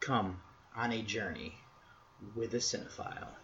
Come on a journey with a cinephile.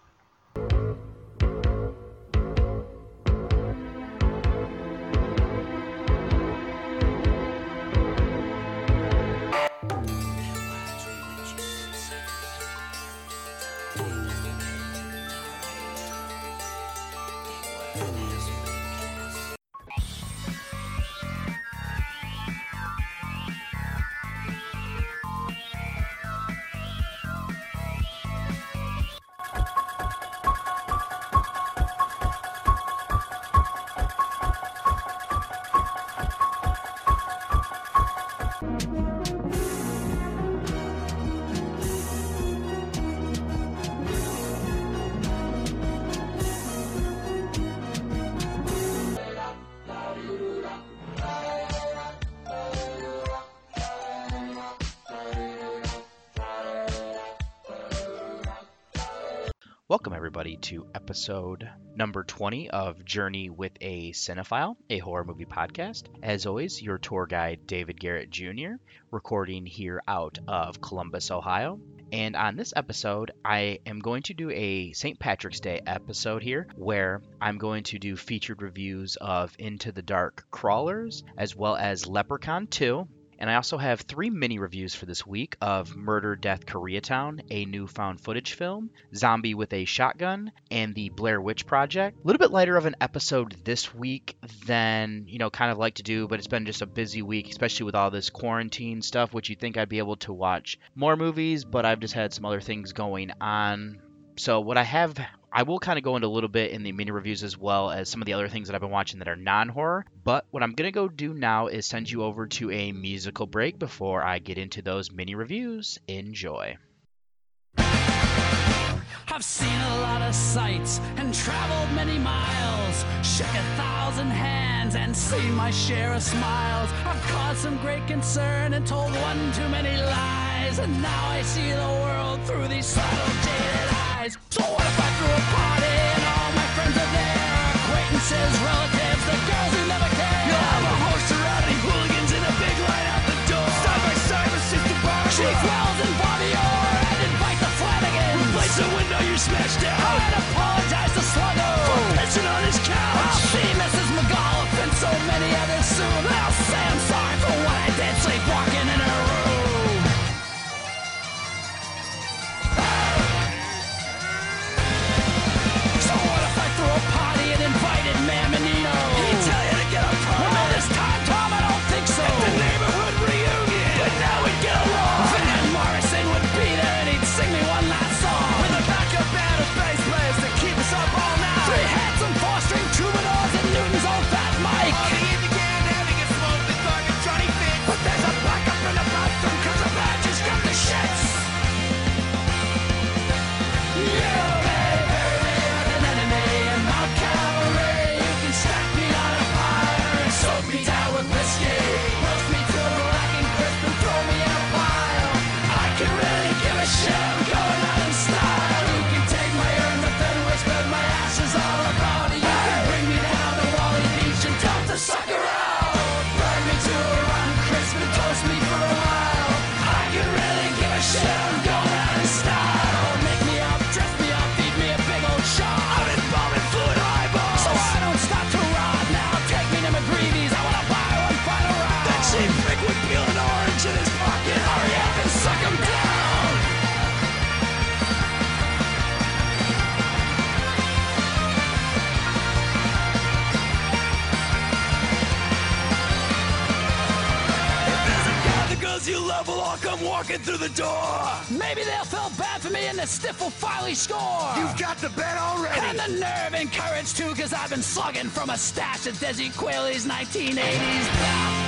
To episode number 20 of Journey with a Cinephile, a horror movie podcast. As always, your tour guide, David Garrett Jr., recording here out of Columbus, Ohio. And on this episode, I am going to do a St. Patrick's Day episode here where I'm going to do featured reviews of Into the Dark Crawlers as well as Leprechaun 2, and I also have three mini reviews for this week of Murder, Death, Koreatown, a new found footage film, Zombie with a Shotgun, and the Blair Witch Project. A little bit lighter of an episode this week than, you know, kind of like to do, but it's been just a busy week, especially with all this quarantine stuff, which you think I'd be able to watch more movies, but I've just had some other things going on. So, what I have I will kind of go into a little bit in the mini reviews as well as some of the other things that I've been watching that are non horror. But what I'm going to go do now is send you over to a musical break before I get into those mini reviews. Enjoy. I've seen a lot of sights and traveled many miles, shook a thousand hands and seen my share of smiles. I've caused some great concern and told one too many lies, and now I see the world through these subtle jaded eyes. So what if I threw a party and all my friends are there? Acquaintances, relatives, the girls who never care. You'll have a of rowdy hooligans in a big line out the door. Side by side with Sister Barb, Chief Wells and Bobby Orr, and invite the Flanagans. Replace the window you smashed down. I'd apologize nerve and courage too, cause I've been slugging from a stash of Desi Quayle's 1980s bathtub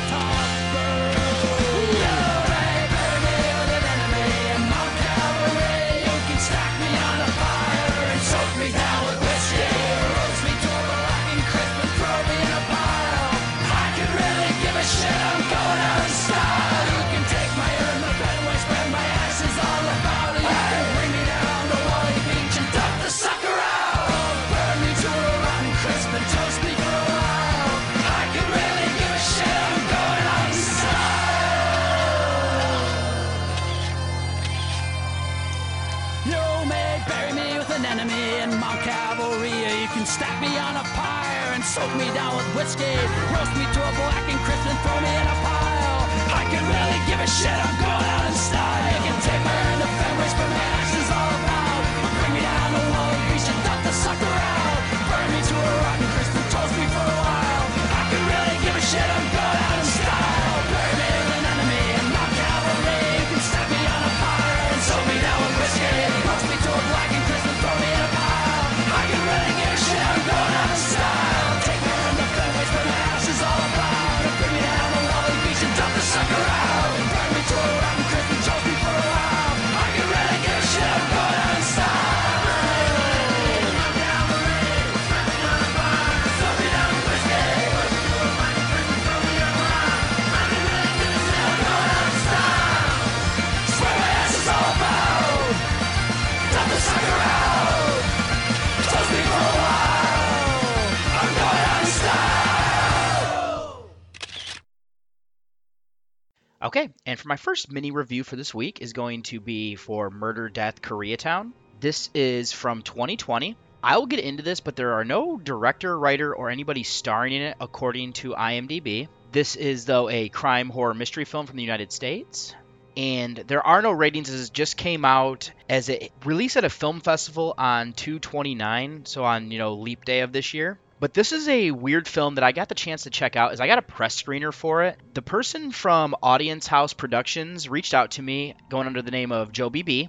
and for my first mini review for this week is going to be for Murder Death Koreatown. This is from 2020. I will get into this, but there are no director, writer, or anybody starring in it according to IMDb. This is, though, a crime horror mystery film from the United States. And there are no ratings as it just came out as it released at a film festival on 229, so on, you know, leap day of this year. But this is a weird film that I got the chance to check out. Is I got a press screener for it. The person from Audience House Productions reached out to me, going under the name of Joe BB,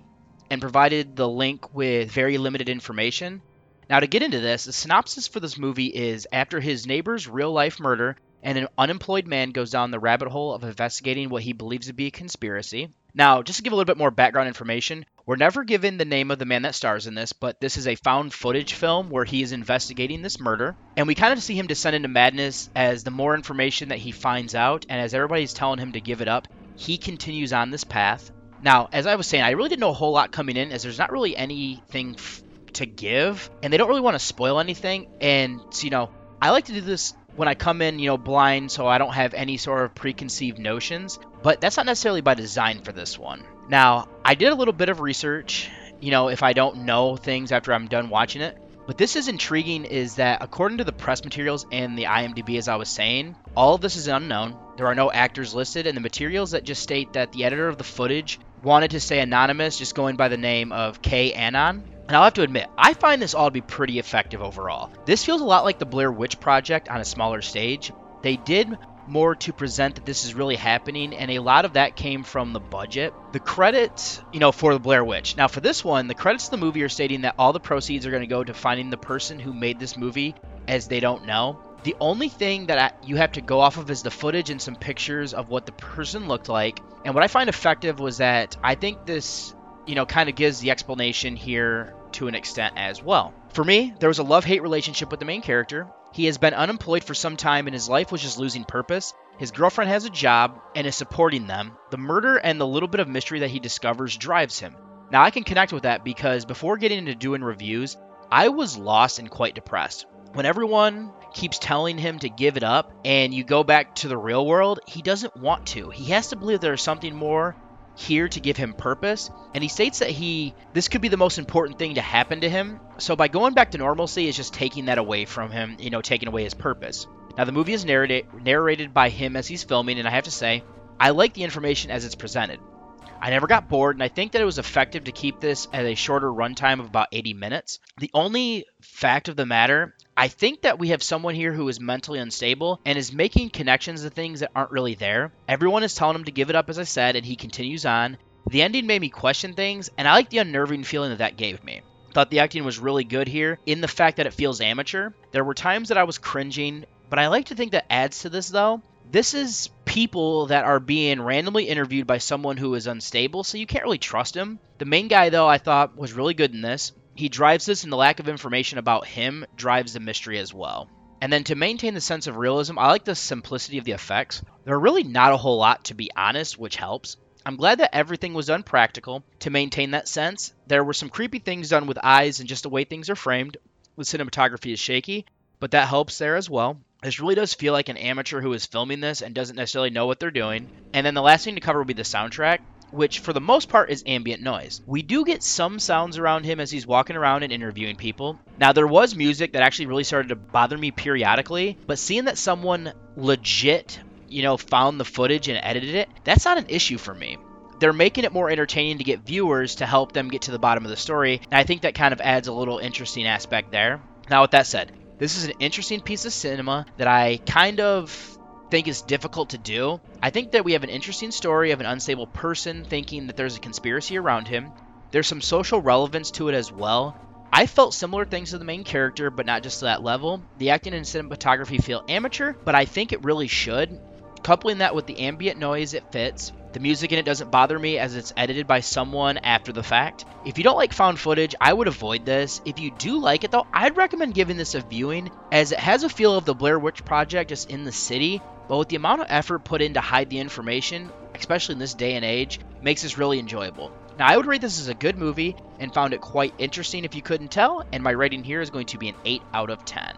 and provided the link with very limited information. Now, to get into this, the synopsis for this movie is after his neighbor's real life murder, and an unemployed man goes down the rabbit hole of investigating what he believes to be a conspiracy. Now, just to give a little bit more background information, we're never given the name of the man that stars in this, but this is a found footage film where he is investigating this murder. And we kind of see him descend into madness as the more information that he finds out, and as everybody's telling him to give it up, he continues on this path. Now, as I was saying, I really didn't know a whole lot coming in, as there's not really anything f- to give, and they don't really want to spoil anything. And, so, you know, I like to do this when I come in, you know, blind so I don't have any sort of preconceived notions, but that's not necessarily by design for this one. Now, I did a little bit of research, you know, if I don't know things after I'm done watching it. But this is intriguing is that according to the press materials and the IMDb as I was saying, all of this is unknown. There are no actors listed and the materials that just state that the editor of the footage wanted to stay anonymous just going by the name of K Anon. And I'll have to admit, I find this all to be pretty effective overall. This feels a lot like the Blair Witch Project on a smaller stage. They did more to present that this is really happening, and a lot of that came from the budget. The credits, you know, for the Blair Witch. Now, for this one, the credits of the movie are stating that all the proceeds are going to go to finding the person who made this movie, as they don't know. The only thing that I, you have to go off of is the footage and some pictures of what the person looked like. And what I find effective was that I think this, you know, kind of gives the explanation here to an extent as well. For me, there was a love hate relationship with the main character. He has been unemployed for some time and his life was just losing purpose. His girlfriend has a job and is supporting them. The murder and the little bit of mystery that he discovers drives him. Now, I can connect with that because before getting into doing reviews, I was lost and quite depressed. When everyone keeps telling him to give it up and you go back to the real world, he doesn't want to. He has to believe there's something more here to give him purpose and he states that he this could be the most important thing to happen to him. So by going back to normalcy is just taking that away from him you know taking away his purpose. Now the movie is narrated narrated by him as he's filming and i have to say i like the information as it's presented. I never got bored, and I think that it was effective to keep this at a shorter runtime of about 80 minutes. The only fact of the matter, I think that we have someone here who is mentally unstable and is making connections to things that aren't really there. Everyone is telling him to give it up, as I said, and he continues on. The ending made me question things, and I like the unnerving feeling that that gave me. Thought the acting was really good here in the fact that it feels amateur. There were times that I was cringing, but I like to think that adds to this though. This is people that are being randomly interviewed by someone who is unstable, so you can't really trust him. The main guy, though, I thought was really good in this. He drives this, and the lack of information about him drives the mystery as well. And then to maintain the sense of realism, I like the simplicity of the effects. There are really not a whole lot, to be honest, which helps. I'm glad that everything was done practical to maintain that sense. There were some creepy things done with eyes and just the way things are framed. The cinematography is shaky, but that helps there as well. This really does feel like an amateur who is filming this and doesn't necessarily know what they're doing. And then the last thing to cover will be the soundtrack. Which for the most part is ambient noise. We do get some sounds around him as he's walking around and interviewing people. Now, there was music that actually really started to bother me periodically, but seeing that someone legit, you know, found the footage and edited it, that's not an issue for me they're making it more entertaining to get viewers to help them get to the bottom of the story. And I think that kind of adds a little interesting aspect there. Now, with that said, this is an interesting piece of cinema that I kind of think is difficult to do. I think that we have an interesting story of an unstable person thinking that there's a conspiracy around him. There's some social relevance to it as well. I felt similar things to the main character, but not just to that level. The acting and cinematography feel amateur, but I think it really should. Coupling that with the ambient noise, it fits. The music in it doesn't bother me as it's edited by someone after the fact. If you don't like found footage, I would avoid this. If you do like it though, I'd recommend giving this a viewing as it has a feel of the Blair Witch Project just in the city, but with the amount of effort put in to hide the information, especially in this day and age, makes this really enjoyable. Now, I would rate this as a good movie and found it quite interesting if you couldn't tell, and my rating here is going to be an 8 out of 10.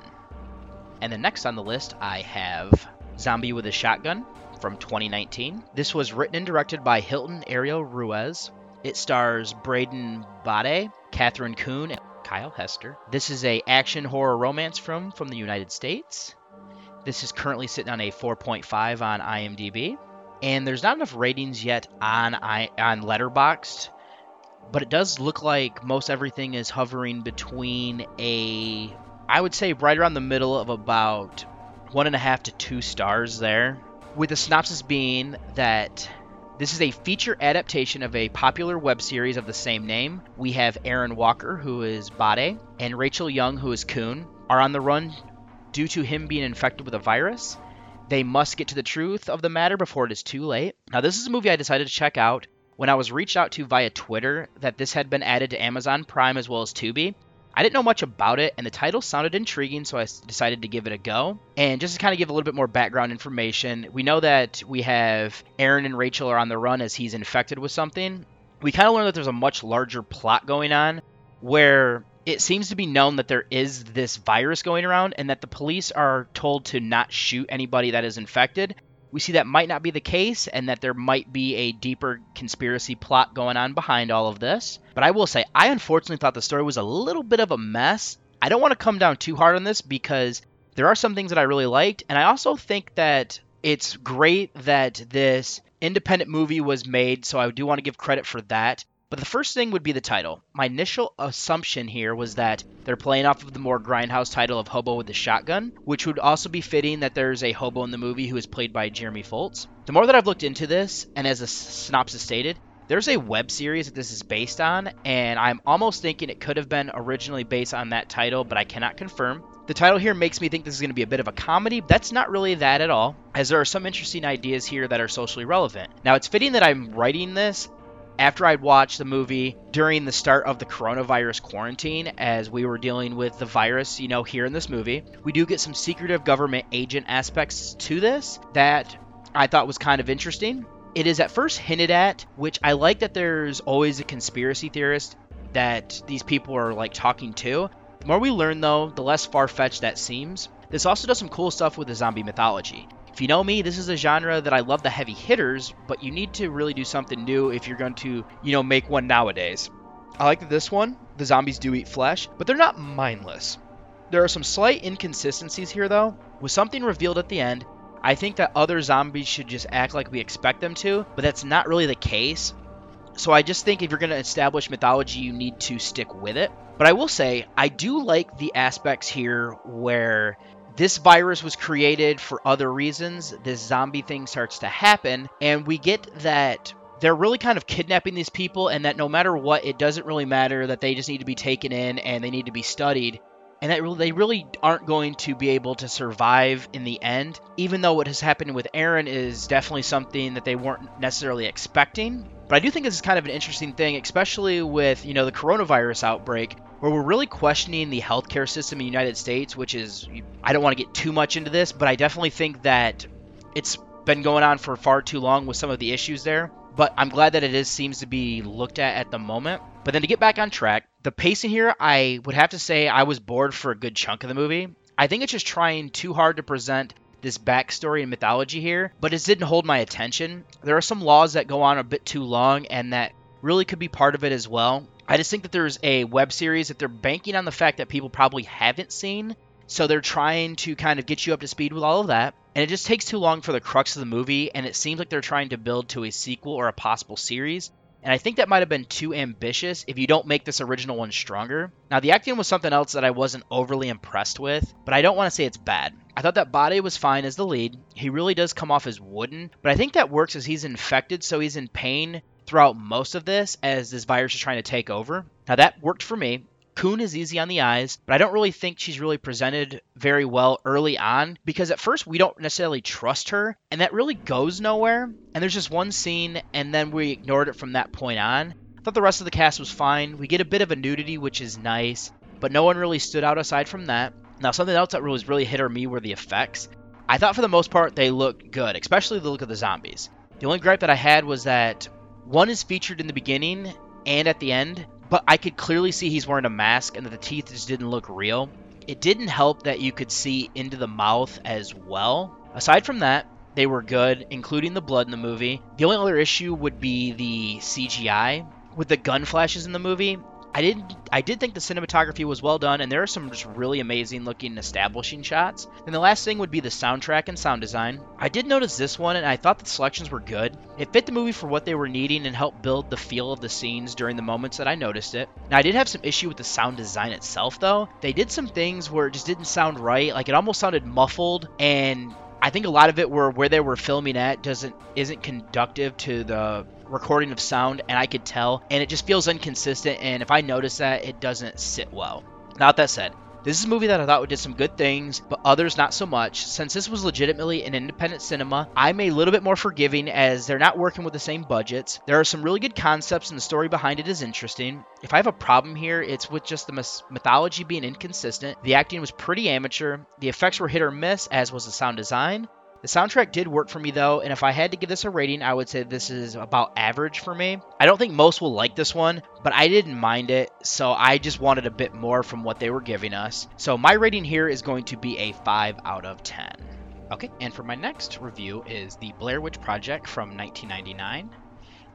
And then next on the list, I have Zombie with a Shotgun from 2019. This was written and directed by Hilton Ariel Ruiz. It stars Braden Bade, Catherine Kuhn, and Kyle Hester. This is a action horror romance film from the United States. This is currently sitting on a 4.5 on IMDb, and there's not enough ratings yet on I, on Letterboxd, but it does look like most everything is hovering between a, I would say, right around the middle of about one and a half to two stars there with the synopsis being that this is a feature adaptation of a popular web series of the same name. We have Aaron Walker, who is Bade, and Rachel Young, who is Kuhn, are on the run due to him being infected with a virus. They must get to the truth of the matter before it is too late. Now, this is a movie I decided to check out when I was reached out to via Twitter that this had been added to Amazon Prime as well as Tubi. I didn't know much about it, and the title sounded intriguing, so I decided to give it a go. And just to kind of give a little bit more background information, we know that we have Aaron and Rachel are on the run as he's infected with something. We kind of learn that there's a much larger plot going on where it seems to be known that there is this virus going around and that the police are told to not shoot anybody that is infected we see that might not be the case and that there might be a deeper conspiracy plot going on behind all of this. But I will say, I unfortunately thought the story was a little bit of a mess. I don't want to come down too hard on this because there are some things that I really liked, and I also think that it's great that this independent movie was made, so I do want to give credit for that. But the first thing would be the title. My initial assumption here was that they're playing off of the more grindhouse title of Hobo with the Shotgun, which would also be fitting that there's a hobo in the movie who is played by Jeremy Foltz. The more that I've looked into this, and as the synopsis stated, there's a web series that this is based on, and I'm almost thinking it could have been originally based on that title, but I cannot confirm. The title here makes me think this is going to be a bit of a comedy. That's not really that at all, as there are some interesting ideas here that are socially relevant. Now, it's fitting that I'm writing this after I'd watched the movie during the start of the coronavirus quarantine, as we were dealing with the virus, you know, here in this movie, we do get some secretive government agent aspects to this that I thought was kind of interesting. It is at first hinted at, which I like that there's always a conspiracy theorist that these people are like talking to. The more we learn, though, the less far fetched that seems. This also does some cool stuff with the zombie mythology. If you know me, this is a genre that I love the heavy hitters, but you need to really do something new if you're going to, you know, make one nowadays. I like this one, the zombies do eat flesh, but they're not mindless. There are some slight inconsistencies here though. With something revealed at the end, I think that other zombies should just act like we expect them to, but that's not really the case. So I just think if you're going to establish mythology, you need to stick with it. But I will say, I do like the aspects here where this virus was created for other reasons. This zombie thing starts to happen, and we get that they're really kind of kidnapping these people, and that no matter what, it doesn't really matter that they just need to be taken in and they need to be studied. And that they really aren't going to be able to survive in the end, even though what has happened with Aaron is definitely something that they weren't necessarily expecting. But I do think this is kind of an interesting thing, especially with, you know, the coronavirus outbreak, where we're really questioning the healthcare system in the United States, which is, I don't want to get too much into this, but I definitely think that it's been going on for far too long with some of the issues there. But I'm glad that it is seems to be looked at at the moment. But then to get back on track, the pacing here, I would have to say I was bored for a good chunk of the movie. I think it's just trying too hard to present this backstory and mythology here, but it didn't hold my attention. There are some laws that go on a bit too long and that really could be part of it as well. I just think that there's a web series that they're banking on the fact that people probably haven't seen. So they're trying to kind of get you up to speed with all of that. And it just takes too long for the crux of the movie, and it seems like they're trying to build to a sequel or a possible series. And I think that might have been too ambitious if you don't make this original one stronger. Now, the acting was something else that I wasn't overly impressed with, but I don't want to say it's bad. I thought that Bade was fine as the lead. He really does come off as wooden, but I think that works as he's infected, so he's in pain throughout most of this as this virus is trying to take over. Now, that worked for me. Kuhn is easy on the eyes, but I don't really think she's really presented very well early on because at first we don't necessarily trust her, and that really goes nowhere. And there's just one scene, and then we ignored it from that point on. I thought the rest of the cast was fine. We get a bit of a nudity, which is nice, but no one really stood out aside from that. Now, something else that was really hit or me were the effects. I thought for the most part they looked good, especially the look of the zombies. The only gripe that I had was that one is featured in the beginning and at the end, but I could clearly see he's wearing a mask and that the teeth just didn't look real. It didn't help that you could see into the mouth as well. Aside from that, they were good, including the blood in the movie. The only other issue would be the CGI. With the gun flashes in the movie, I didn't I did think the cinematography was well done and there are some just really amazing looking establishing shots. And the last thing would be the soundtrack and sound design. I did notice this one and I thought the selections were good. It fit the movie for what they were needing and helped build the feel of the scenes during the moments that I noticed it. Now I did have some issue with the sound design itself though. They did some things where it just didn't sound right. Like it almost sounded muffled and I think a lot of it were where they were filming at doesn't isn't conductive to the recording of sound and I could tell and it just feels inconsistent and if I notice that it doesn't sit well. Now that said, this is a movie that I thought did some good things, but others not so much. Since this was legitimately an independent cinema, I'm a little bit more forgiving as they're not working with the same budgets. There are some really good concepts and the story behind it is interesting. If I have a problem here, it's with just the mythology being inconsistent. The acting was pretty amateur, the effects were hit or miss, as was the sound design. The soundtrack did work for me though, and if I had to give this a rating, I would say this is about average for me. I don't think most will like this one, but I didn't mind it, so I just wanted a bit more from what they were giving us. So my rating here is going to be a 5 out of 10. Okay, and for my next review is The Blair Witch Project from 1999.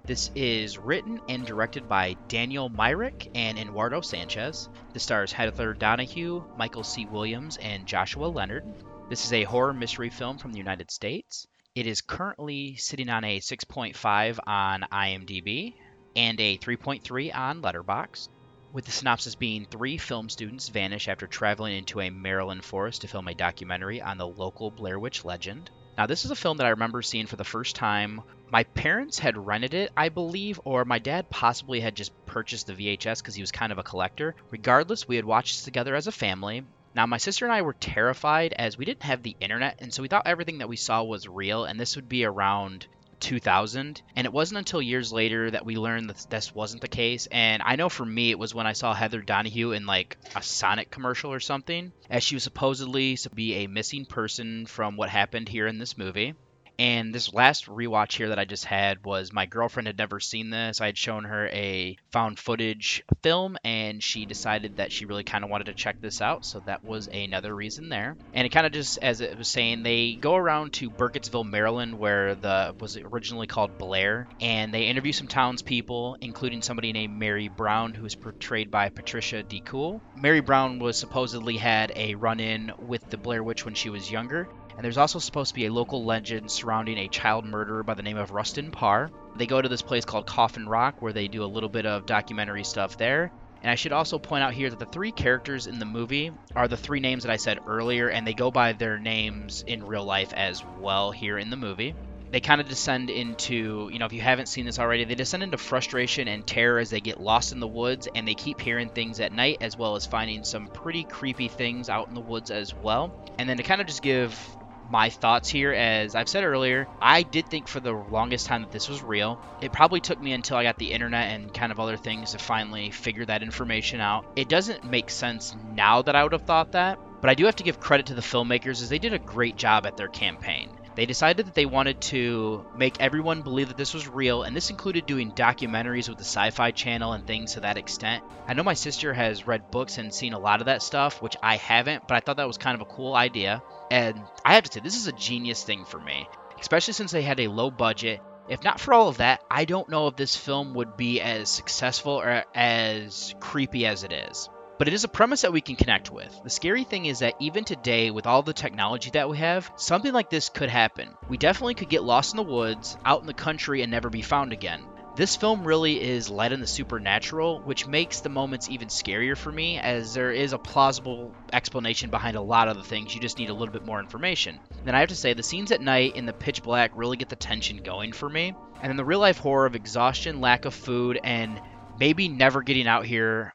This is written and directed by Daniel Myrick and Eduardo Sanchez. This stars Heather Donahue, Michael C. Williams, and Joshua Leonard. This is a horror mystery film from the United States. It is currently sitting on a 6.5 on IMDb and a 3.3 on Letterboxd. With the synopsis being three film students vanish after traveling into a Maryland forest to film a documentary on the local Blair Witch legend. Now, this is a film that I remember seeing for the first time. My parents had rented it, I believe, or my dad possibly had just purchased the VHS because he was kind of a collector. Regardless, we had watched this together as a family, now, my sister and I were terrified as we didn't have the internet, and so we thought everything that we saw was real, and this would be around 2000. And it wasn't until years later that we learned that this wasn't the case. And I know for me, it was when I saw Heather Donahue in like a Sonic commercial or something, as she was supposedly to be a missing person from what happened here in this movie. And this last rewatch here that I just had was my girlfriend had never seen this. I had shown her a found footage film, and she decided that she really kind of wanted to check this out. So that was another reason there. And it kind of just, as it was saying, they go around to Burkittsville, Maryland, where the was originally called Blair, and they interview some townspeople, including somebody named Mary Brown, who is portrayed by Patricia DeCou. Mary Brown was supposedly had a run-in with the Blair Witch when she was younger, and there's also supposed to be a local legend surrounding a child murderer by the name of Rustin Parr. They go to this place called Coffin Rock where they do a little bit of documentary stuff there. And I should also point out here that the three characters in the movie are the three names that I said earlier, and they go by their names in real life as well here in the movie they kind of descend into, you know, if you haven't seen this already, they descend into frustration and terror as they get lost in the woods and they keep hearing things at night as well as finding some pretty creepy things out in the woods as well. And then to kind of just give my thoughts here as I've said earlier, I did think for the longest time that this was real. It probably took me until I got the internet and kind of other things to finally figure that information out. It doesn't make sense now that I would have thought that, but I do have to give credit to the filmmakers as they did a great job at their campaign. They decided that they wanted to make everyone believe that this was real, and this included doing documentaries with the Sci Fi Channel and things to that extent. I know my sister has read books and seen a lot of that stuff, which I haven't, but I thought that was kind of a cool idea. And I have to say, this is a genius thing for me, especially since they had a low budget. If not for all of that, I don't know if this film would be as successful or as creepy as it is. But it is a premise that we can connect with. The scary thing is that even today, with all the technology that we have, something like this could happen. We definitely could get lost in the woods, out in the country, and never be found again. This film really is light on the supernatural, which makes the moments even scarier for me, as there is a plausible explanation behind a lot of the things. You just need a little bit more information. Then I have to say, the scenes at night in the pitch black really get the tension going for me. And then the real life horror of exhaustion, lack of food, and maybe never getting out here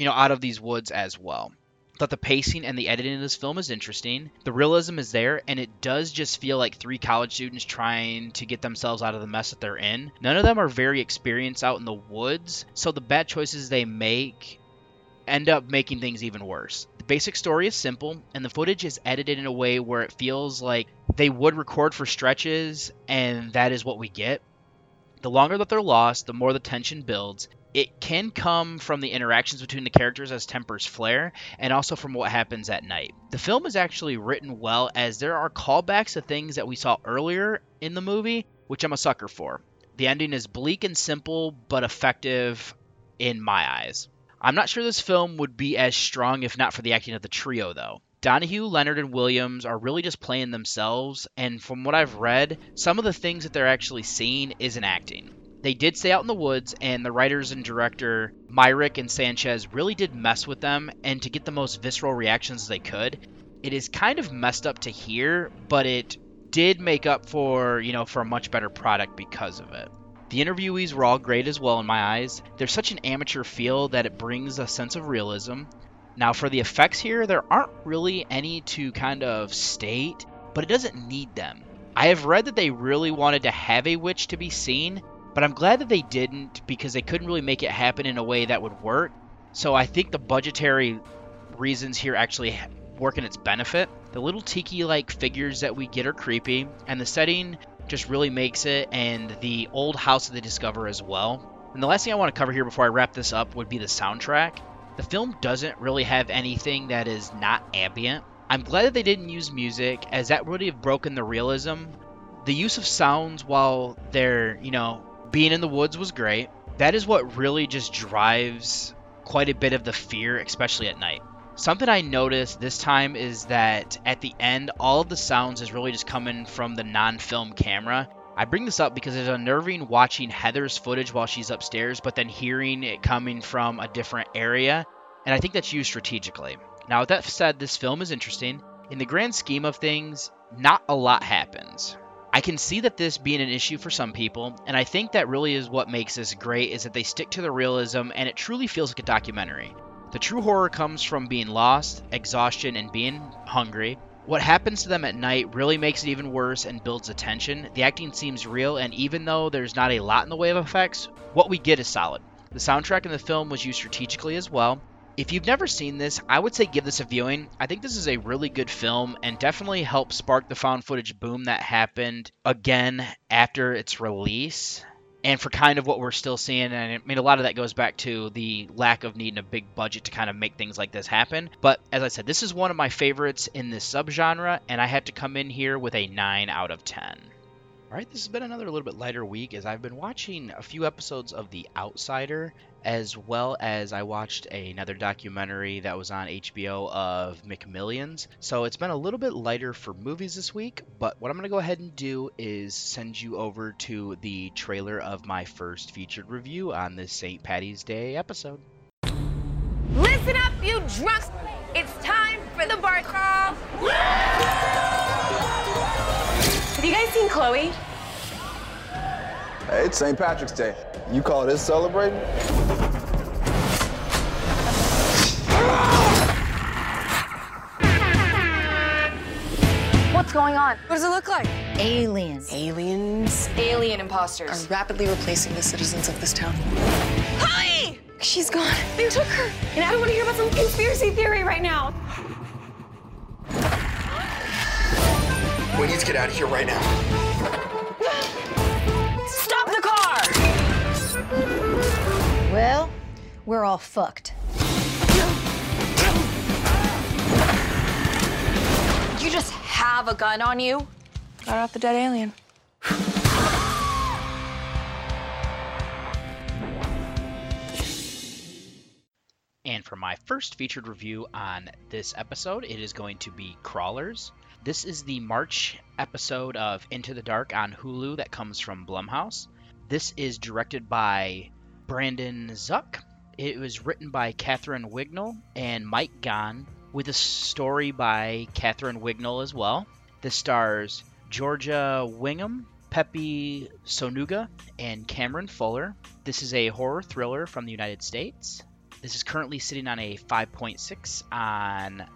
you know, out of these woods as well. Thought the pacing and the editing of this film is interesting. The realism is there, and it does just feel like three college students trying to get themselves out of the mess that they're in. None of them are very experienced out in the woods, so the bad choices they make end up making things even worse. The basic story is simple, and the footage is edited in a way where it feels like they would record for stretches, and that is what we get. The longer that they're lost, the more the tension builds, it can come from the interactions between the characters as tempers flare and also from what happens at night. The film is actually written well as there are callbacks to things that we saw earlier in the movie, which I'm a sucker for. The ending is bleak and simple but effective in my eyes. I'm not sure this film would be as strong if not for the acting of the trio though. Donahue, Leonard, and Williams are really just playing themselves, and from what I've read, some of the things that they're actually seeing isn't acting they did stay out in the woods, and the writers and director Myrick and Sanchez really did mess with them and to get the most visceral reactions they could. It is kind of messed up to hear, but it did make up for, you know, for a much better product because of it. The interviewees were all great as well in my eyes. There's such an amateur feel that it brings a sense of realism. Now, for the effects here, there aren't really any to kind of state, but it doesn't need them. I have read that they really wanted to have a witch to be seen, but I'm glad that they didn't because they couldn't really make it happen in a way that would work. So I think the budgetary reasons here actually work in its benefit. The little tiki like figures that we get are creepy, and the setting just really makes it, and the old house that they discover as well. And the last thing I want to cover here before I wrap this up would be the soundtrack. The film doesn't really have anything that is not ambient. I'm glad that they didn't use music, as that would have broken the realism. The use of sounds while they're, you know, being in the woods was great. That is what really just drives quite a bit of the fear, especially at night. Something I noticed this time is that at the end, all of the sounds is really just coming from the non film camera. I bring this up because it's unnerving watching Heather's footage while she's upstairs, but then hearing it coming from a different area, and I think that's used strategically. Now, with that said, this film is interesting. In the grand scheme of things, not a lot happens. I can see that this being an issue for some people, and I think that really is what makes this great is that they stick to the realism and it truly feels like a documentary. The true horror comes from being lost, exhaustion, and being hungry. What happens to them at night really makes it even worse and builds the tension. The acting seems real, and even though there's not a lot in the way of effects, what we get is solid. The soundtrack in the film was used strategically as well. If you've never seen this, I would say give this a viewing. I think this is a really good film and definitely helped spark the found footage boom that happened again after its release. And for kind of what we're still seeing, and I mean, a lot of that goes back to the lack of needing a big budget to kind of make things like this happen. But as I said, this is one of my favorites in this subgenre, and I had to come in here with a 9 out of 10. All right, this has been another little bit lighter week as I've been watching a few episodes of The Outsider, as well as I watched another documentary that was on HBO of McMillions. So it's been a little bit lighter for movies this week, but what I'm going to go ahead and do is send you over to the trailer of my first featured review on this St. Patty's Day episode. Listen up, you drunks! It's time for the bar crawl. Have you guys seen Chloe? Hey, it's St. Patrick's Day. You call this celebrating? What's going on? What does it look like? Aliens. Aliens Alien imposters. are rapidly replacing the citizens of this town. Chloe! She's gone. They took her, and I don't want to hear about some conspiracy theory right now. We need to get out of here right now. Stop the car! Well, we're all fucked. You just have a gun on you? Got off the dead alien. And for my first featured review on this episode, it is going to be Crawlers. This is the March episode of Into the Dark on Hulu that comes from Blumhouse. This is directed by Brandon Zuck. It was written by Catherine Wignall and Mike Gahn, with a story by Catherine Wignall as well. This stars Georgia Wingham, Pepi Sonuga, and Cameron Fuller. This is a horror thriller from the United States. This is currently sitting on a 5.6 on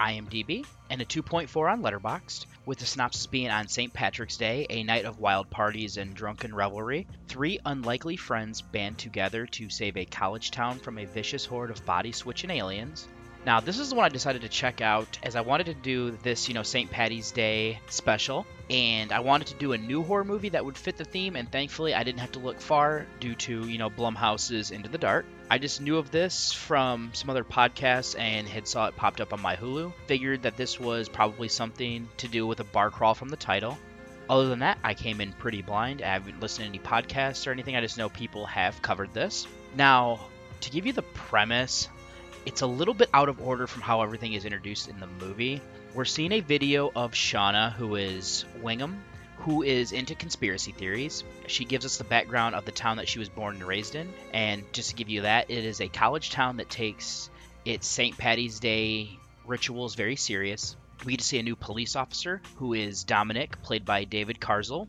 IMDb and a 2.4 on Letterboxd, with the synopsis being on St. Patrick's Day, a night of wild parties and drunken revelry. Three unlikely friends band together to save a college town from a vicious horde of body switching aliens. Now, this is the one I decided to check out as I wanted to do this, you know, St. Patty's Day special, and I wanted to do a new horror movie that would fit the theme, and thankfully I didn't have to look far due to, you know, Blumhouse's Into the Dark. I just knew of this from some other podcasts and had saw it popped up on my Hulu. Figured that this was probably something to do with a bar crawl from the title. Other than that, I came in pretty blind. I haven't listened to any podcasts or anything. I just know people have covered this. Now, to give you the premise, it's a little bit out of order from how everything is introduced in the movie. We're seeing a video of Shauna, who is Wingham, who is into conspiracy theories. She gives us the background of the town that she was born and raised in. And just to give you that, it is a college town that takes its St. Patty's Day rituals very serious. We get to see a new police officer who is Dominic, played by David Carzel,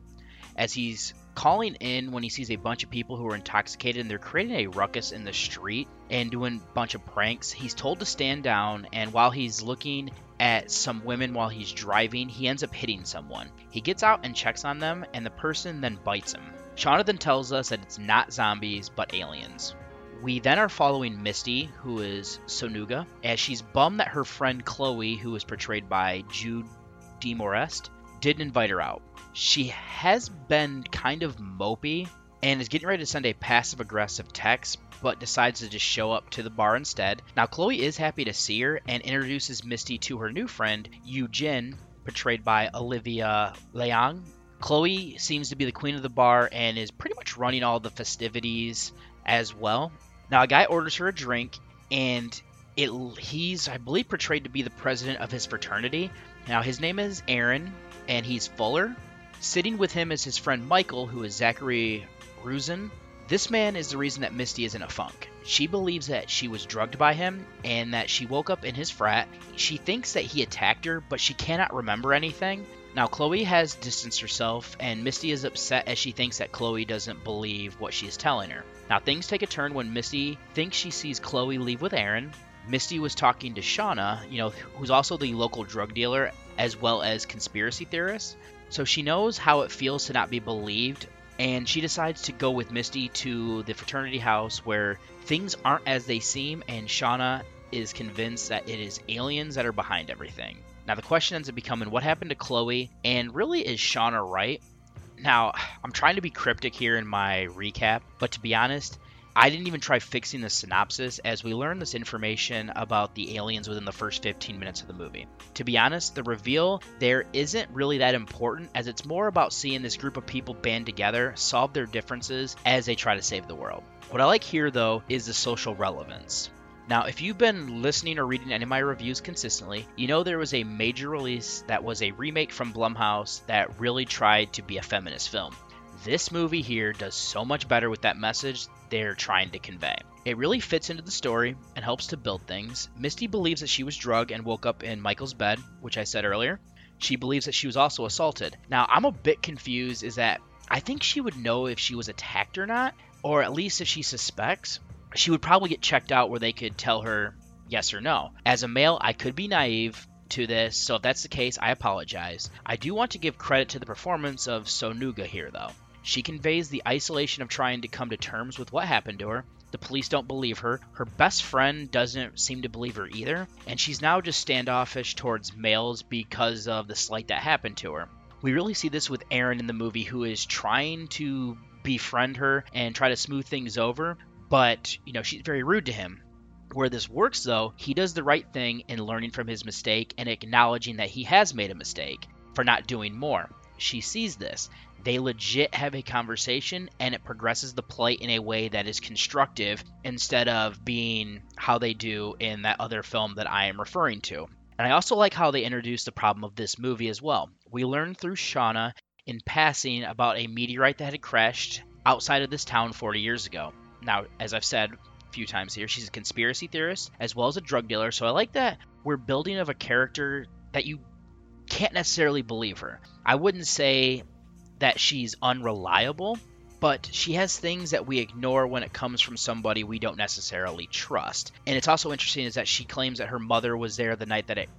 as he's calling in when he sees a bunch of people who are intoxicated and they're creating a ruckus in the street and doing a bunch of pranks. He's told to stand down, and while he's looking at some women while he's driving, he ends up hitting someone. He gets out and checks on them, and the person then bites him. Shauna then tells us that it's not zombies, but aliens. We then are following Misty, who is Sonuga, as she's bummed that her friend Chloe, who is portrayed by Jude DeMorest, didn't invite her out. She has been kind of mopey and is getting ready to send a passive aggressive text, but decides to just show up to the bar instead. Now, Chloe is happy to see her and introduces Misty to her new friend, Eugene, portrayed by Olivia Leong. Chloe seems to be the queen of the bar and is pretty much running all the festivities as well. Now, a guy orders her a drink, and it he's, I believe, portrayed to be the president of his fraternity. Now, his name is Aaron, and he's Fuller. Sitting with him is his friend Michael, who is Zachary Rusin. This man is the reason that Misty is in a funk. She believes that she was drugged by him and that she woke up in his frat. She thinks that he attacked her, but she cannot remember anything. Now, Chloe has distanced herself, and Misty is upset as she thinks that Chloe doesn't believe what she is telling her. Now, things take a turn when Misty thinks she sees Chloe leave with Aaron. Misty was talking to Shauna, you know, who's also the local drug dealer as well as conspiracy theorist. So she knows how it feels to not be believed, and she decides to go with Misty to the fraternity house where things aren't as they seem, and Shauna is convinced that it is aliens that are behind everything. Now, the question ends up becoming what happened to Chloe, and really, is Shauna right? Now, I'm trying to be cryptic here in my recap, but to be honest, I didn't even try fixing the synopsis as we learn this information about the aliens within the first 15 minutes of the movie. To be honest, the reveal there isn't really that important as it's more about seeing this group of people band together, solve their differences as they try to save the world. What I like here though is the social relevance. Now, if you've been listening or reading any of my reviews consistently, you know there was a major release that was a remake from Blumhouse that really tried to be a feminist film. This movie here does so much better with that message they're trying to convey. It really fits into the story and helps to build things. Misty believes that she was drugged and woke up in Michael's bed, which I said earlier. She believes that she was also assaulted. Now, I'm a bit confused is that I think she would know if she was attacked or not, or at least if she suspects. She would probably get checked out where they could tell her yes or no. As a male, I could be naive to this, so if that's the case, I apologize. I do want to give credit to the performance of Sonuga here, though. She conveys the isolation of trying to come to terms with what happened to her. The police don't believe her. Her best friend doesn't seem to believe her either. And she's now just standoffish towards males because of the slight that happened to her. We really see this with Aaron in the movie, who is trying to befriend her and try to smooth things over, but, you know, she's very rude to him. Where this works, though, he does the right thing in learning from his mistake and acknowledging that he has made a mistake for not doing more. She sees this. They legit have a conversation and it progresses the play in a way that is constructive instead of being how they do in that other film that I am referring to. And I also like how they introduce the problem of this movie as well. We learn through Shauna in passing about a meteorite that had crashed outside of this town 40 years ago. Now, as I've said a few times here, she's a conspiracy theorist as well as a drug dealer, so I like that we're building of a character that you can't necessarily believe her. I wouldn't say that she's unreliable, but she has things that we ignore when it comes from somebody we don't necessarily trust. And it's also interesting is that she claims that her mother was there the night that it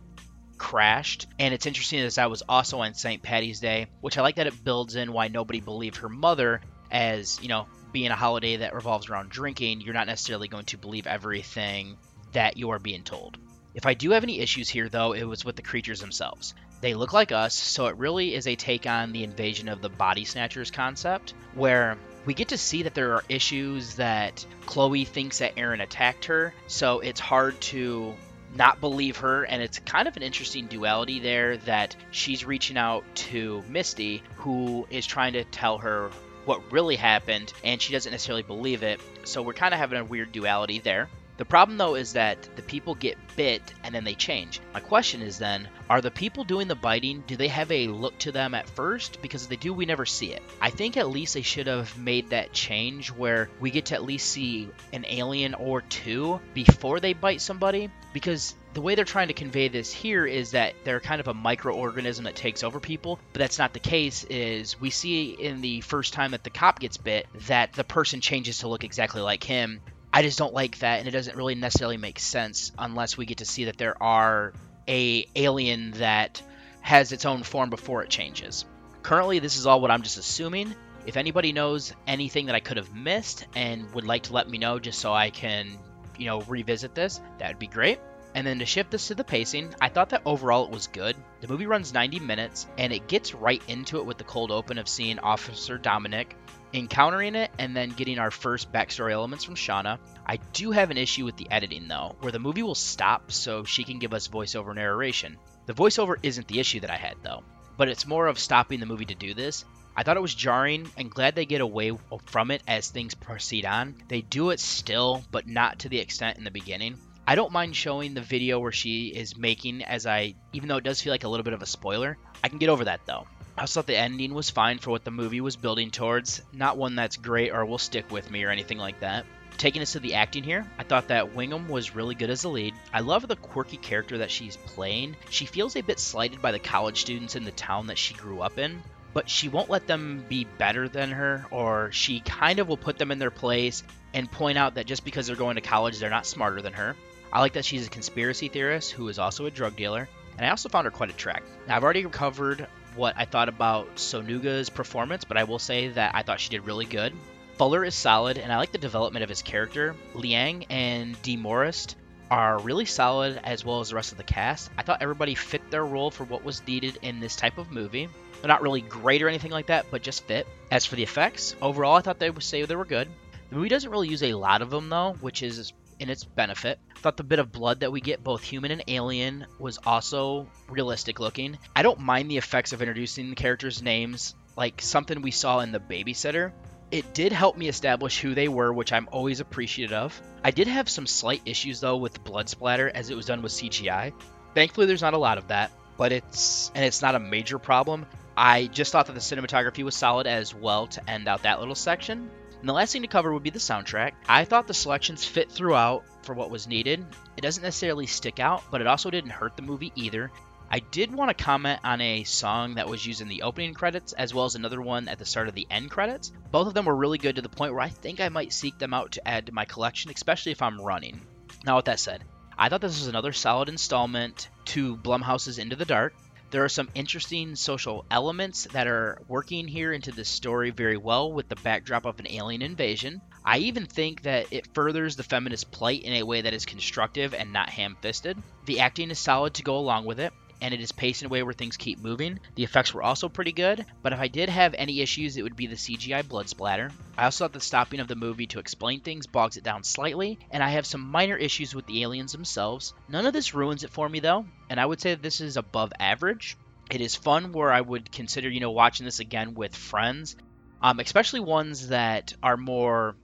crashed. And it's interesting as that was also on St. Patty's Day, which I like that it builds in why nobody believed her mother as, you know, being a holiday that revolves around drinking, you're not necessarily going to believe everything that you are being told. If I do have any issues here, though, it was with the creatures themselves. They look like us, so it really is a take on the invasion of the body snatchers concept, where we get to see that there are issues that Chloe thinks that Aaron attacked her, so it's hard to not believe her, and it's kind of an interesting duality there that she's reaching out to Misty, who is trying to tell her what really happened, and she doesn't necessarily believe it. So we're kind of having a weird duality there. The problem though is that the people get bit and then they change. My question is then, are the people doing the biting, do they have a look to them at first? Because if they do, we never see it. I think at least they should have made that change where we get to at least see an alien or two before they bite somebody. Because the way they're trying to convey this here is that they're kind of a microorganism that takes over people, but that's not the case. Is we see in the first time that the cop gets bit that the person changes to look exactly like him, I just don't like that, and it doesn't really necessarily make sense unless we get to see that there are a alien that has its own form before it changes. Currently, this is all what I'm just assuming. If anybody knows anything that I could have missed and would like to let me know just so I can, you know, revisit this, that would be great. And then to shift this to the pacing, I thought that overall it was good. The movie runs 90 minutes and it gets right into it with the cold open of seeing Officer Dominic encountering it and then getting our first backstory elements from Shauna. I do have an issue with the editing though, where the movie will stop so she can give us voiceover narration. The voiceover isn't the issue that I had though, but it's more of stopping the movie to do this. I thought it was jarring and glad they get away from it as things proceed on. They do it still, but not to the extent in the beginning. I don't mind showing the video where she is making as I even though it does feel like a little bit of a spoiler. I can get over that though. I also thought the ending was fine for what the movie was building towards, not one that's great or will stick with me or anything like that. Taking us to the acting here, I thought that Whigham was really good as the lead. I love the quirky character that she's playing. She feels a bit slighted by the college students in the town that she grew up in, but she won't let them be better than her, or she kind of will put them in their place and point out that just because they're going to college, they're not smarter than her. I like that she's a conspiracy theorist who is also a drug dealer, and I also found her quite attractive. Now, I've already covered what I thought about Sonuga's performance, but I will say that I thought she did really good. Fuller is solid, and I like the development of his character. Liang and DeMorest are really solid, as well as the rest of the cast. I thought everybody fit their role for what was needed in this type of movie. They're not really great or anything like that, but just fit. As for the effects, overall, I thought they would say they were good. The movie doesn't really use a lot of them, though, which is in its benefit. Thought the bit of blood that we get, both human and alien, was also realistic looking. I don't mind the effects of introducing the characters' names, like something we saw in The Babysitter. It did help me establish who they were, which I'm always appreciative of. I did have some slight issues though with blood splatter as it was done with CGI. Thankfully, there's not a lot of that, but it's and it's not a major problem. I just thought that the cinematography was solid as well to end out that little section. And the last thing to cover would be the soundtrack. I thought the selections fit throughout for what was needed. It doesn't necessarily stick out, but it also didn't hurt the movie either. I did want to comment on a song that was used in the opening credits as well as another one at the start of the end credits. Both of them were really good to the point where I think I might seek them out to add to my collection, especially if I'm running. Now, with that said, I thought this was another solid installment to Blumhouse's Into the Dark. There are some interesting social elements that are working here into this story very well with the backdrop of an alien invasion. I even think that it furthers the feminist plight in a way that is constructive and not ham fisted. The acting is solid to go along with it. And it is paced in a way where things keep moving. The effects were also pretty good, but if I did have any issues, it would be the CGI blood splatter. I also thought the stopping of the movie to explain things bogs it down slightly, and I have some minor issues with the aliens themselves. None of this ruins it for me though, and I would say this is above average. It is fun where I would consider, you know, watching this again with friends, um, especially ones that are more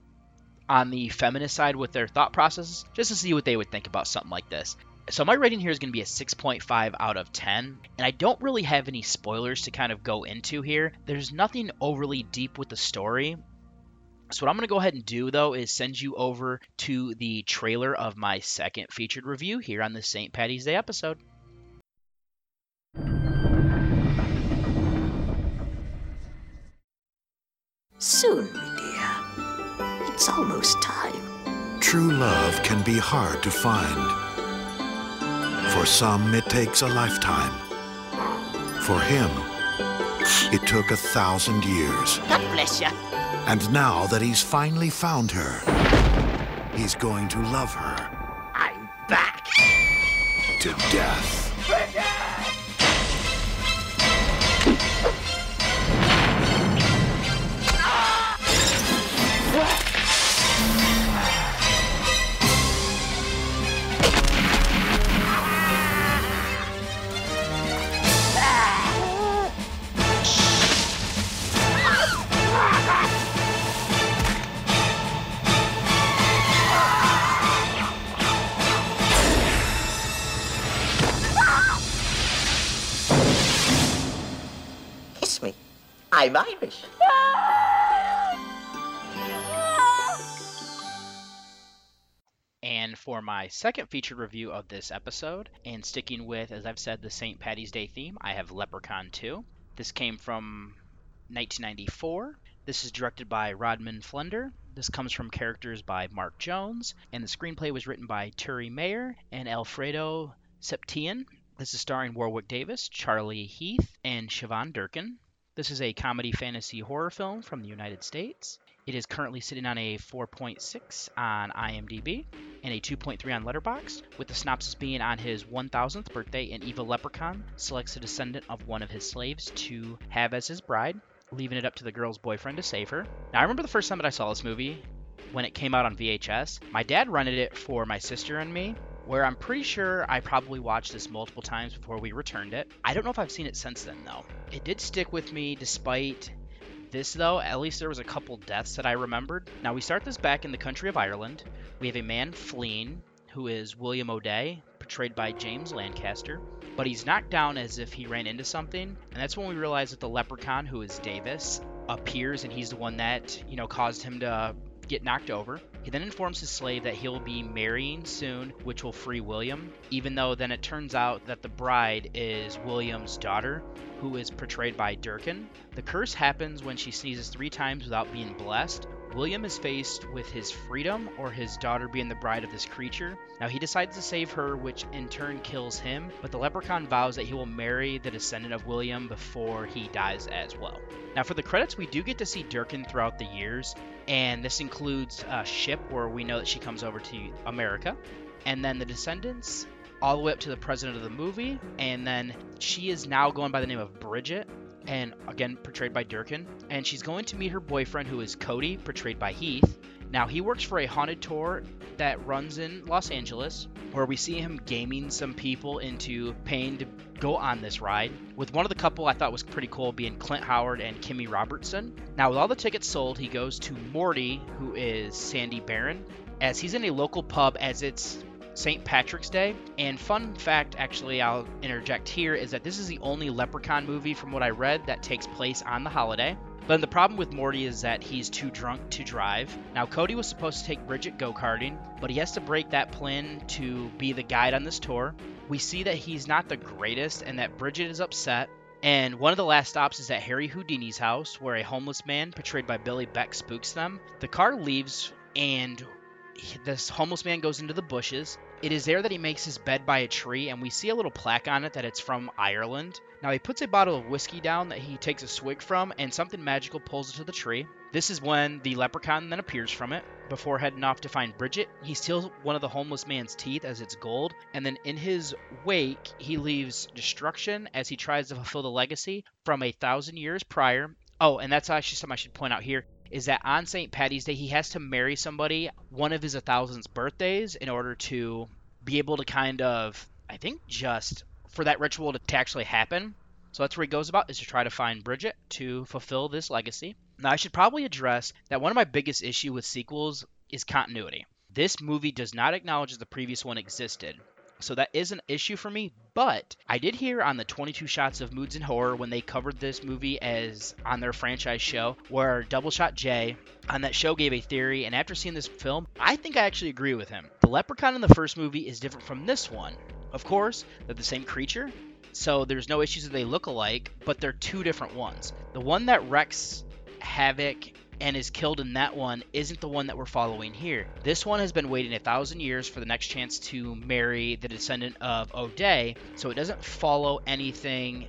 on the feminist side with their thought processes, just to see what they would think about something like this. So my rating here is going to be a 6.5 out of 10, and I don't really have any spoilers to kind of go into here. There's nothing overly deep with the story. So what I'm going to go ahead and do though is send you over to the trailer of my second featured review here on the St. Patty's Day episode. Soon, my dear. It's almost time. True love can be hard to find. For some, it takes a lifetime. For him, it took a thousand years. God bless you. And now that he's finally found her, he's going to love her I'm back. to death. And for my second featured review of this episode, and sticking with, as I've said, the St. Patty's Day theme, I have Leprechaun 2. This came from 1994. This is directed by Rodman Flender. This comes from characters by Mark Jones, and the screenplay was written by Turi Meyer and Alfredo Septien. This is starring Warwick Davis, Charlie Heath, and Shevonne Durkin. This is a comedy fantasy horror film from the United States. It is currently sitting on a 4.6 on IMDb and a 2.3 on Letterboxd, with the synopsis being on his 1000th birthday, an evil leprechaun selects a descendant of one of his slaves to have as his bride, leaving it up to the girl's boyfriend to save her. Now, I remember the first time that I saw this movie when it came out on VHS. My dad rented it for my sister and me, where I'm pretty sure I probably watched this multiple times before we returned it. I don't know if I've seen it since then, though. It did stick with me despite this, though, at least there was a couple deaths that I remembered. Now, we start this back in the country of Ireland. We have a man fleeing, who is William O'Day, portrayed by James Lancaster. But he's knocked down as if he ran into something, and that's when we realize that the leprechaun, who is Davis, appears, and he's the one that, you know, caused him to get knocked over. He then informs his slave that he'll be marrying soon, which will free William, even though then it turns out that the bride is William's daughter, who is portrayed by Durkin. The curse happens when she sneezes three times without being blessed. William is faced with his freedom or his daughter being the bride of this creature. Now he decides to save her, which in turn kills him, but the leprechaun vows that he will marry the descendant of William before he dies as well. Now for the credits, we do get to see Durkin throughout the years, and this includes a ship where we know that she comes over to America, and then the descendants all the way up to the president of the movie, and then she is now going by the name of Bridget, and again portrayed by Durkin, and she's going to meet her boyfriend who is Cody, portrayed by Heath. Now he works for a haunted tour that runs in Los Angeles, where we see him gaming some people into paying to go on this ride. With one of the couple I thought was pretty cool being Clint Howard and Kimmy Robertson. Now with all the tickets sold, he goes to Morty, who is Sandy Baron, as he's in a local pub as it's St. Patrick's Day. And fun fact, actually, I'll interject here, is that this is the only Leprechaun movie, from what I read, that takes place on the holiday. But the problem with Morty is that he's too drunk to drive. Now, Cody was supposed to take Bridget go karting, but he has to break that plan to be the guide on this tour. We see that he's not the greatest and that Bridget is upset. And one of the last stops is at Harry Houdini's house, where a homeless man, portrayed by Billy Beck, spooks them. The car leaves, and this homeless man goes into the bushes. It is there that he makes his bed by a tree, and we see a little plaque on it that it's from Ireland. Now he puts a bottle of whiskey down that he takes a swig from, and something magical pulls it to the tree. This is when the leprechaun then appears from it. Before heading off to find Bridget, he steals one of the homeless man's teeth as it's gold, and then in his wake, he leaves destruction as he tries to fulfill the legacy from a thousand years prior. Oh, and that's actually something I should point out here is that on St. Patty's Day, he has to marry somebody one of his a thousand's birthdays in order to be able to kind of, I think, just for that ritual to, to actually happen. So that's where he goes about is to try to find Bridget to fulfill this legacy. Now I should probably address that one of my biggest issue with sequels is continuity. This movie does not acknowledge that the previous one existed. So that is an issue for me, but I did hear on the 22 Shots of Moods and Horror when they covered this movie as on their franchise show, where Double Shot Jay on that show gave a theory, and after seeing this film, I think I actually agree with him. The leprechaun in the first movie is different from this one. Of course, they're the same creature, so there's no issues that they look alike, but they're two different ones. The one that wrecks havoc and is killed in that one isn't the one that we're following here. This one has been waiting a thousand years for the next chance to marry the descendant of O'Day, so it doesn't follow anything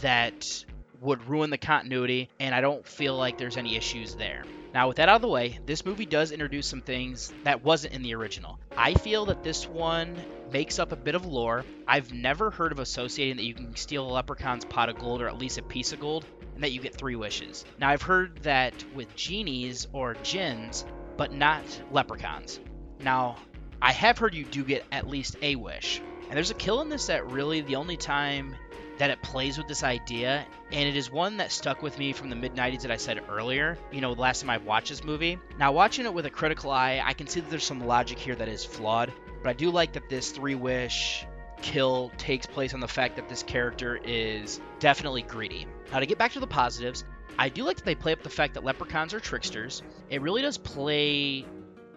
that would ruin the continuity, and I don't feel like there's any issues there. Now, with that out of the way, this movie does introduce some things that wasn't in the original. I feel that this one makes up a bit of lore. I've never heard of associating that you can steal a leprechaun's pot of gold or at least a piece of gold and that you get three wishes. Now, I've heard that with genies or jinns, but not leprechauns. Now, I have heard you do get at least a wish. And there's a kill in this that really the only time that it plays with this idea, and it is one that stuck with me from the mid 90s that I said earlier, you know, the last time I watched this movie. Now, watching it with a critical eye, I can see that there's some logic here that is flawed, but I do like that this three wish kill takes place on the fact that this character is definitely greedy. Now, to get back to the positives, I do like that they play up the fact that leprechauns are tricksters. It really does play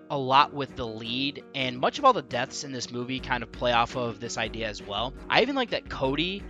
a lot with the lead, and much of all the deaths in this movie kind of play off of this idea as well. I even like that Cody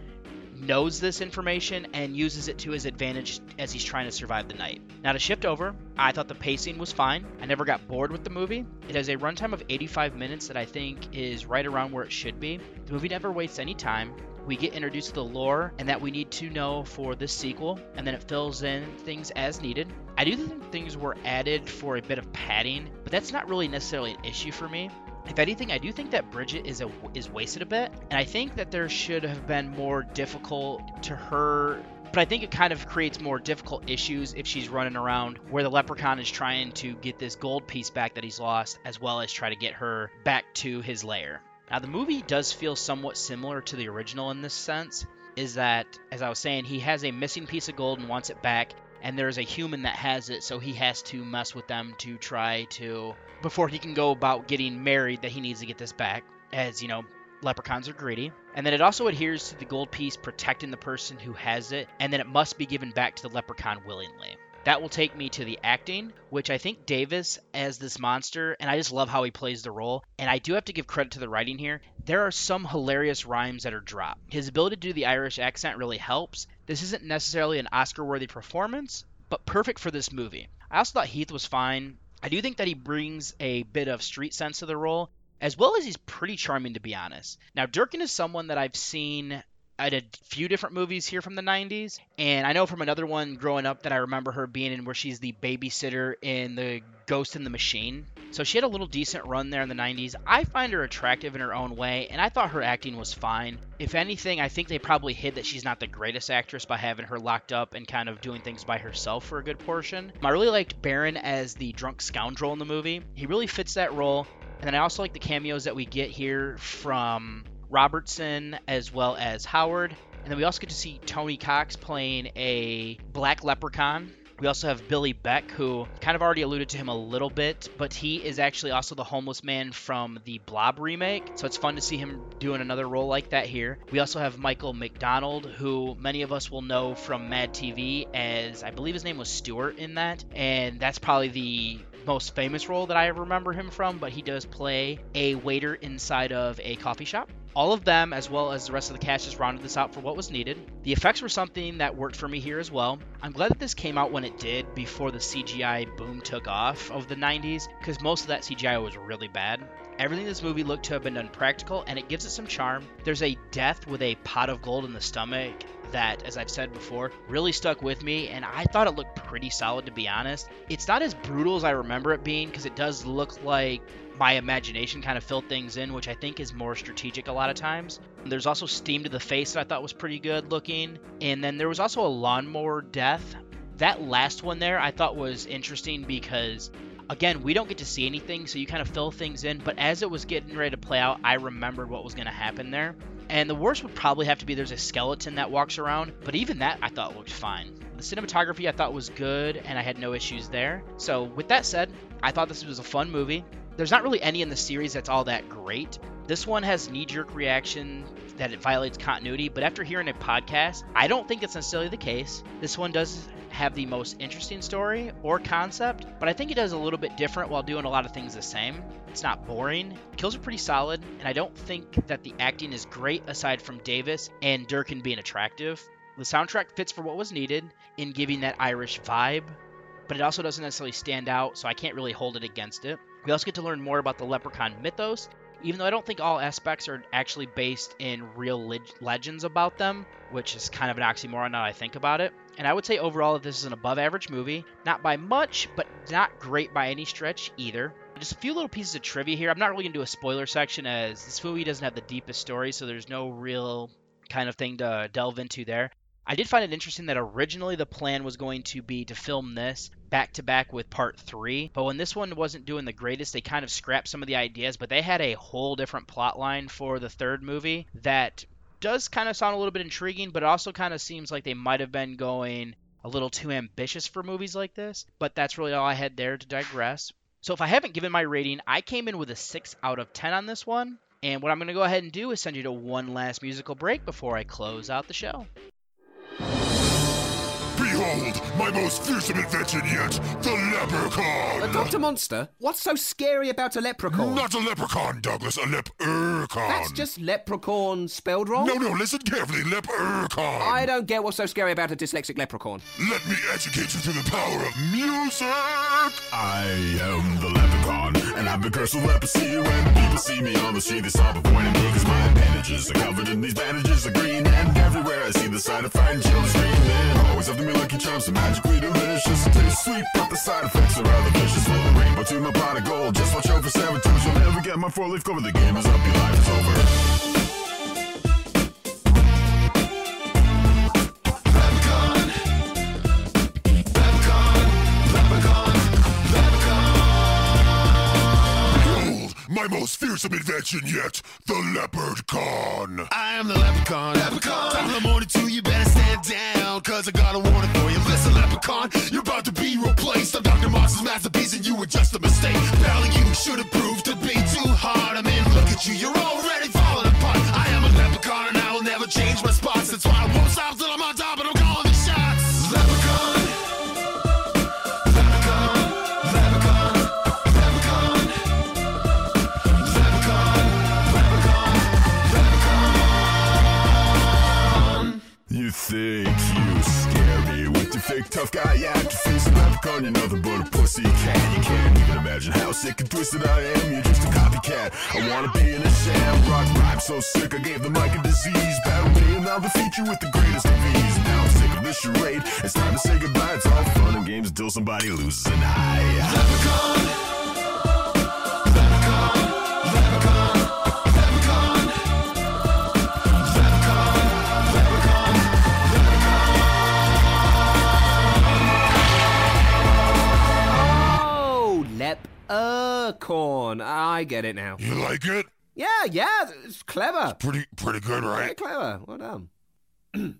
knows this information and uses it to his advantage as he's trying to survive the night. Now, to shift over, I thought the pacing was fine. I never got bored with the movie. It has a runtime of 85 minutes that I think is right around where it should be. The movie never wastes any time. We get introduced to the lore and that we need to know for this sequel, and then it fills in things as needed. I do think things were added for a bit of padding, but that's not really necessarily an issue for me. If anything, I do think that Bridget is a, is wasted a bit, and I think that there should have been more difficult to her. But I think it kind of creates more difficult issues if she's running around where the leprechaun is trying to get this gold piece back that he's lost, as well as try to get her back to his lair. Now, the movie does feel somewhat similar to the original in this sense, is that, as I was saying, he has a missing piece of gold and wants it back, and there's a human that has it, so he has to mess with them to try to before he can go about getting married that he needs to get this back as you know leprechauns are greedy. And then it also adheres to the gold piece protecting the person who has it and then it must be given back to the leprechaun willingly that will take me to the acting, which I think Davis as this monster, and I just love how he plays the role. And I do have to give credit to the writing here. There are some hilarious rhymes that are dropped. His ability to do the Irish accent really helps. This isn't necessarily an Oscar worthy performance, but perfect for this movie. I also thought Heath was fine. I do think that he brings a bit of street sense to the role, as well as he's pretty charming to be honest. Now, Durkin is someone that I've seen at a few different movies here from the 90s, and I know from another one growing up that I remember her being in where she's the babysitter in The Ghost in the Machine. So she had a little decent run there in the 90s. I find her attractive in her own way, and I thought her acting was fine. If anything, I think they probably hid that she's not the greatest actress by having her locked up and kind of doing things by herself for a good portion. I really liked Baron as the drunk scoundrel in the movie. He really fits that role. And then I also like the cameos that we get here from Robertson as well as Howard. And then we also get to see Tony Cox playing a black leprechaun. We also have Billy Beck, who kind of already alluded to him a little bit, but he is actually also the homeless man from the Blob remake. So it's fun to see him doing another role like that here. We also have Michael McDonald, who many of us will know from Mad TV as I believe his name was Stuart in that. And that's probably the most famous role that I remember him from, but he does play a waiter inside of a coffee shop. All of them, as well as the rest of the cast, just rounded this out for what was needed. The effects were something that worked for me here as well. I'm glad that this came out when it did before the CGI boom took off of the 90s, because most of that CGI was really bad. Everything in this movie looked to have been done practical, and it gives it some charm. There's a death with a pot of gold in the stomach that, as I've said before, really stuck with me, and I thought it looked pretty solid to be honest. It's not as brutal as I remember it being, because it does look like my imagination kind of filled things in, which I think is more strategic a lot of times. There's also steam to the face that I thought was pretty good looking, and then there was also a lawnmower death. That last one there I thought was interesting because again, we don't get to see anything, so you kind of fill things in. But as it was getting ready to play out, I remembered what was going to happen there. And the worst would probably have to be there's a skeleton that walks around, but even that I thought looked fine. The cinematography I thought was good, and I had no issues there. So, with that said, I thought this was a fun movie. There's not really any in the series that's all that great. This one has knee jerk reaction that it violates continuity, but after hearing a podcast, I don't think it's necessarily the case. This one does have the most interesting story or concept, but I think it does a little bit different while doing a lot of things the same. It's not boring. Kills are pretty solid, and I don't think that the acting is great aside from Davis and Durkin being attractive. The soundtrack fits for what was needed in giving that Irish vibe, but it also doesn't necessarily stand out, so I can't really hold it against it. We also get to learn more about the Leprechaun mythos, even though I don't think all aspects are actually based in real leg- legends about them, which is kind of an oxymoron now I think about it. And I would say overall that this is an above average movie, not by much, but not great by any stretch either. Just a few little pieces of trivia here. I'm not really going to do a spoiler section as this movie doesn't have the deepest story, so there's no real kind of thing to delve into there. I did find it interesting that originally the plan was going to be to film this back to back with part three, but when this one wasn't doing the greatest, they kind of scrapped some of the ideas, but they had a whole different plot line for the third movie that does kind of sound a little bit intriguing, but also kind of seems like they might have been going a little too ambitious for movies like this. But that's really all I had there to digress. So if I haven't given my rating, I came in with a 6 out of 10 on this one. And what I'm going to go ahead and do is send you to one last musical break before I close out the show. Bye. Behold, my most fearsome invention yet, the leprechaun! Uh, Dr. Monster, what's so scary about a leprechaun? Not a leprechaun, Douglas, a leprechaun. That's just leprechaun spelled wrong? No, no, listen carefully, leprechaun. I don't get what's so scary about a dyslexic leprechaun. Let me educate you through the power of music! I am the leprechaun, and I've been cursed with leprosy. When people see me on the street, they stop avoiding me, cause my bandages are covered in these bandages are green. And everywhere I see the sign of frightened children. To be lucky charms, so magically delicious. Taste sweet, but the side effects are rather vicious. Little rainbow to my pot of gold. Just watch out for seven. You'll never get my four leaf cover. The game is up, your life is over. My most fearsome invention yet, the leopard con. I am the leprechaun. Leprechaun. Top of the morning too, you better stand down, cause I got a warning for you. Listen, leprechaun, you're about to be replaced. I'm Dr. Monster's masterpiece, and you were just a mistake. Battling you should have proved to be too hard. I mean, look at you, you're already falling apart. I am a leprechaun, and I will never change my spots. That's why I won't stop till I'm on tough guy act to face a leprechaun, you're nothing but a pussy cat. You can't even imagine how sick and twisted I am. You're just a copycat. I wanna be in a sham rock rhyme so sick I gave the mic a disease. Battle me and I'll defeat you with the greatest of ease. Now I'm sick of this charade. It's time to say goodbye. It's all fun and games until somebody loses an eye. Leprechaun. Leprechaun. I get it now. You like it? Yeah, yeah, it's clever. Pretty, pretty good, Very right? clever. Well done.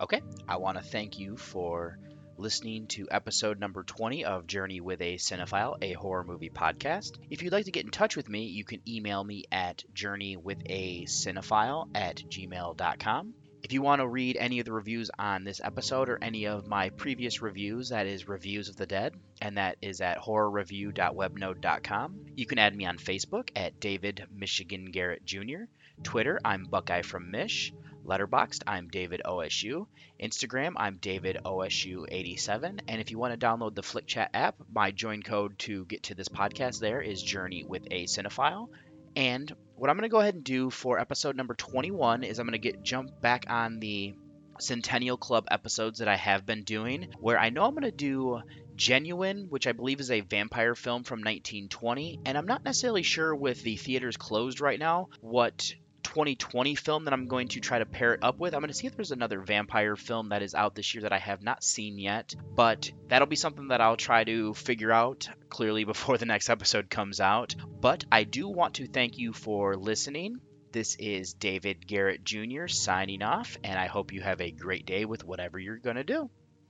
Okay, I want to thank you for listening to episode number 20 of Journey with a Cinephile, a horror movie podcast. If you'd like to get in touch with me, you can email me at journeywithacinephile at gmail.com. If you want to read any of the reviews on this episode or any of my previous reviews, that is Reviews of the Dead, and that is at horrorreview.webnode.com. You can add me on Facebook at David Michigan Garrett Jr., Twitter, I'm Buckeye from Mish. Letterboxd, I'm David OSU. Instagram, I'm David OSU87. And if you want to download the Flick Chat app, my join code to get to this podcast there is Journey with a Cinephile. And what I'm going to go ahead and do for episode number 21 is I'm going to get jump back on the Centennial Club episodes that I have been doing, where I know I'm going to do Genuine, which I believe is a vampire film from 1920, and I'm not necessarily sure with the theaters closed right now what 2020 film that I'm going to try to pair it up with. I'm going to see if there's another vampire film that is out this year that I have not seen yet, but that'll be something that I'll try to figure out clearly before the next episode comes out. But I do want to thank you for listening. This is David Garrett Jr. signing off, and I hope you have a great day with whatever you're going to do.